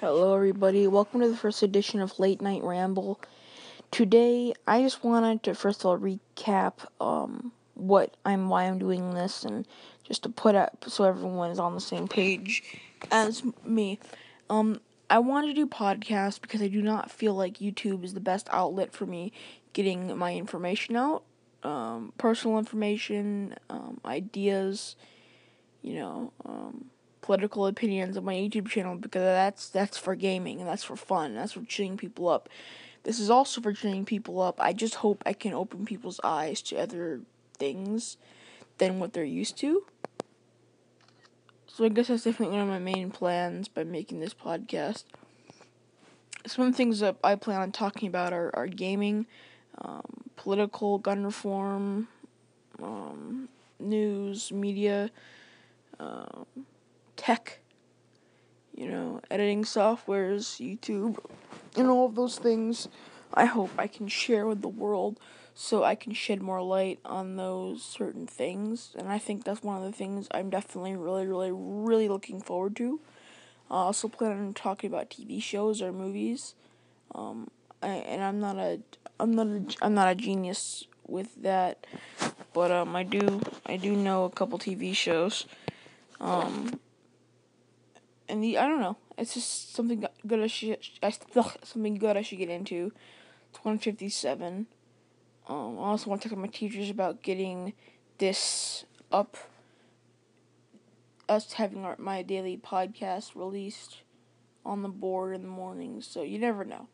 Hello, everybody. Welcome to the first edition of Late Night Ramble. Today, I just wanted to first of all recap um, what I'm, why I'm doing this, and just to put up so everyone is on the same page as me. Um, I want to do podcasts because I do not feel like YouTube is the best outlet for me getting my information out, um, personal information, um, ideas, you know. Political opinions on my YouTube channel because that's that's for gaming and that's for fun. That's for cheering people up. This is also for cheering people up. I just hope I can open people's eyes to other things than what they're used to. So I guess that's definitely one of my main plans by making this podcast. Some of the things that I plan on talking about are, are gaming, um, political, gun reform, um, news, media, um, tech, you know, editing softwares, YouTube, and all of those things. I hope I can share with the world so I can shed more light on those certain things. And I think that's one of the things I'm definitely really, really, really looking forward to. I also plan on talking about TV shows or movies. Um, I, and I'm not a, I'm not a, I'm not a genius with that, but um, I do, I do know a couple TV shows. Um, and the I don't know. It's just something good I should I, something good I should get into. It's one fifty seven. Um, I also want to talk to my teachers about getting this up. Us having our, my daily podcast released on the board in the mornings, so you never know.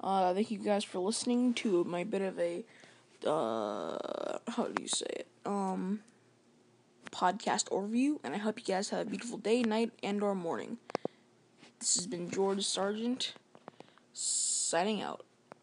Uh, thank you guys for listening to my bit of a uh, how do you say it? Um, podcast overview, and I hope you guys have a beautiful day, night, and or morning. This has been George Sargent, signing out.